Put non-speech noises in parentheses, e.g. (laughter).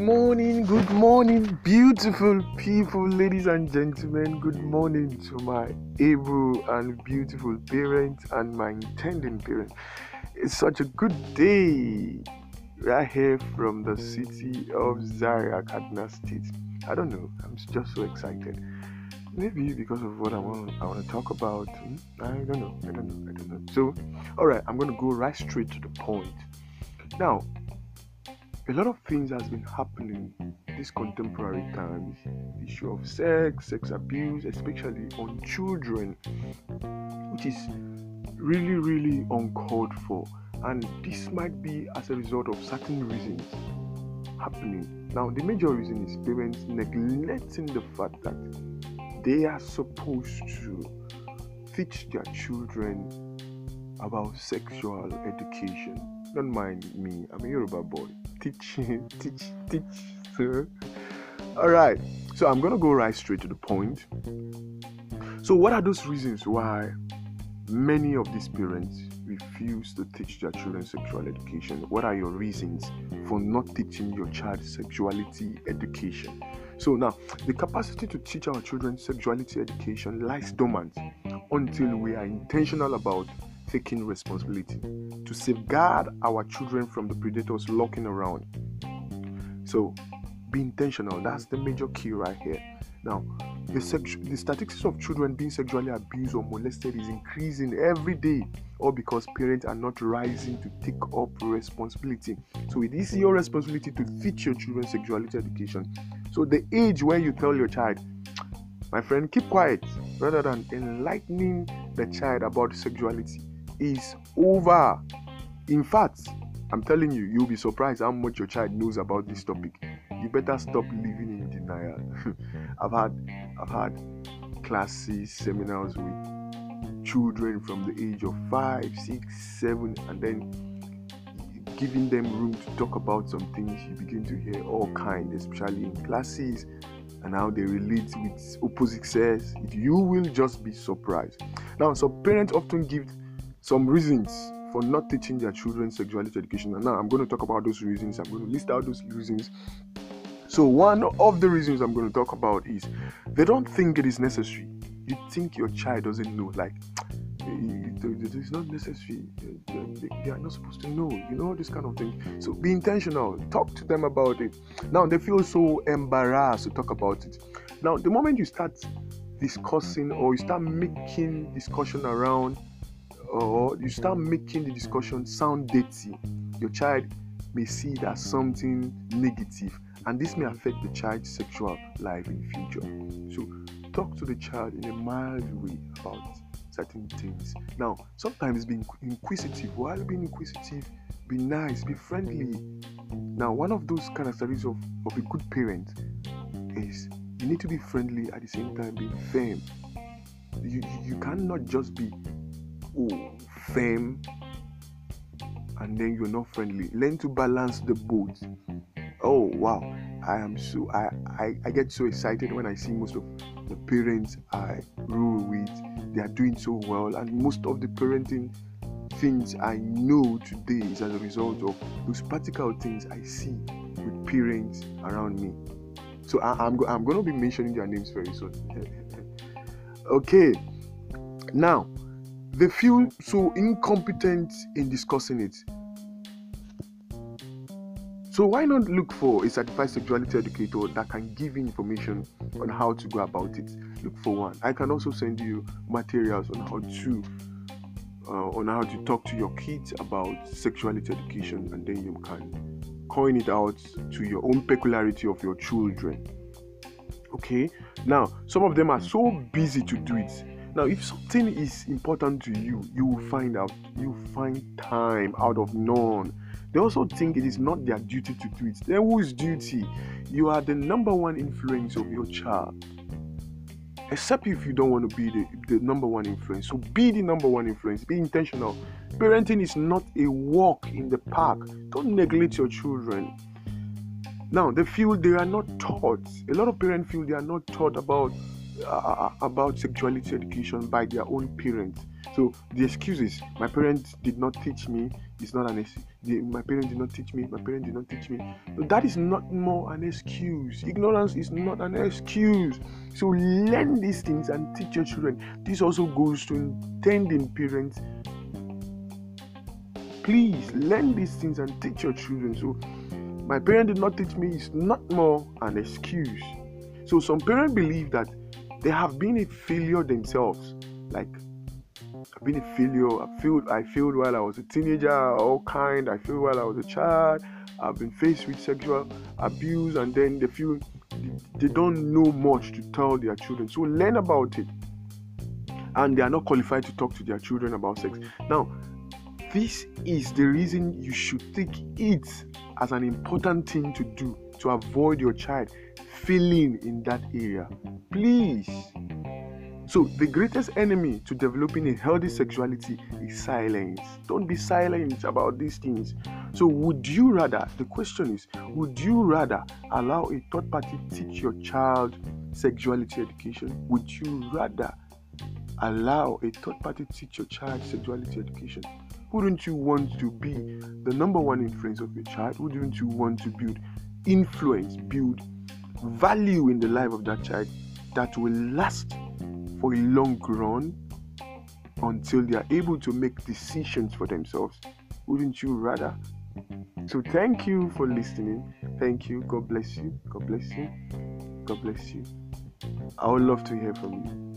morning, good morning, beautiful people, ladies and gentlemen. Good morning to my able and beautiful parents and my intending parents. It's such a good day right here from the city of Zaria, Kaduna State. I don't know, I'm just so excited. Maybe because of what I want, I want to talk about. Hmm? I don't know, I don't know, I don't know. So, all right, I'm going to go right straight to the point. Now, a lot of things has been happening these contemporary times. The issue of sex sex abuse especially on children which is really really uncalled for. And this might be as a result of certain reasons happening. Now the major reason is parents neglecting the fact that they are supposed to teach their children about sexual education. Don't mind me i'm a yoruba boy teach, teach, teach, sir. All right, so I'm gonna go right straight to the point. So, what are those reasons why many of these parents refuse to teach their children sexual education? What are your reasons for not teaching your child sexuality education? So, now the capacity to teach our children sexuality education lies dormant until we are intentional about taking responsibility to safeguard our children from the predators lurking around. So, be intentional. That's the major key right here. Now, the, sexu- the statistics of children being sexually abused or molested is increasing every day, all because parents are not rising to take up responsibility. So, it is your responsibility to teach your children sexuality education. So, the age where you tell your child, my friend, keep quiet, rather than enlightening the child about sexuality, is over. In fact, I'm telling you, you'll be surprised how much your child knows about this topic. You better stop living in denial. (laughs) I've had I've had classes, seminars with children from the age of five, six, seven, and then giving them room to talk about some things. You begin to hear all kinds, especially in classes and how they relate with opposite sex. You will just be surprised. Now, some parents often give some reasons for not teaching their children sexuality education. And now I'm going to talk about those reasons. I'm going to list out those reasons. So, one of the reasons I'm going to talk about is they don't think it is necessary. You think your child doesn't know, like, it's not necessary. They are not supposed to know, you know, this kind of thing. So, be intentional. Talk to them about it. Now, they feel so embarrassed to talk about it. Now, the moment you start discussing or you start making discussion around or you start making the discussion sound dirty, your child may see it as something negative, and this may affect the child's sexual life in future. So, talk to the child in a mild way about certain things. Now, sometimes be inquisitive. While being inquisitive, be nice, be friendly. Now, one of those characteristics of, of a good parent is you need to be friendly at the same time being firm. You, you cannot just be oh, firm and then you're not friendly. Learn to balance the both. Oh wow, I am so I, I I get so excited when I see most of the parents I rule with. They are doing so well, and most of the parenting things I know today is as a result of those practical things I see with parents around me. So I, I'm I'm going to be mentioning their names very soon. (laughs) okay, now they feel so incompetent in discussing it. So why not look for a certified sexuality educator that can give you information on how to go about it? Look for one. I can also send you materials on how to uh, on how to talk to your kids about sexuality education, and then you can coin it out to your own peculiarity of your children. Okay. Now, some of them are so busy to do it now, if something is important to you, you will mm. find out, you find time out of none. They also think it is not their duty to do it. Then whose duty? You are the number one influence of your child. Except if you don't want to be the, the number one influence. So be the number one influence. Be intentional. Parenting is not a walk in the park. Don't neglect your children. Now, they feel they are not taught. A lot of parents feel they are not taught about uh, about sexuality education by their own parents. So the excuses my parents did not teach me is not an excuse. My parents did not teach me. My parents did not teach me. That is not more an excuse. Ignorance is not an excuse. So learn these things and teach your children. This also goes to intending parents. Please learn these things and teach your children. So my parents did not teach me is not more an excuse. So some parents believe that they have been a failure themselves. Like I've been a failure. I failed. I failed while I was a teenager, all kind. I failed while I was a child. I've been faced with sexual abuse, and then they feel they don't know much to tell their children. So learn about it, and they are not qualified to talk to their children about sex. Now, this is the reason you should take it as an important thing to do to avoid your child failing in that area. Please. So, the greatest enemy to developing a healthy sexuality is silence. Don't be silent about these things. So, would you rather, the question is, would you rather allow a third party teach your child sexuality education? Would you rather allow a third party teach your child sexuality education? Wouldn't you want to be the number one influence of your child? Wouldn't you want to build influence, build value in the life of that child that will last for a long run until they are able to make decisions for themselves. Wouldn't you rather? So, thank you for listening. Thank you. God bless you. God bless you. God bless you. I would love to hear from you.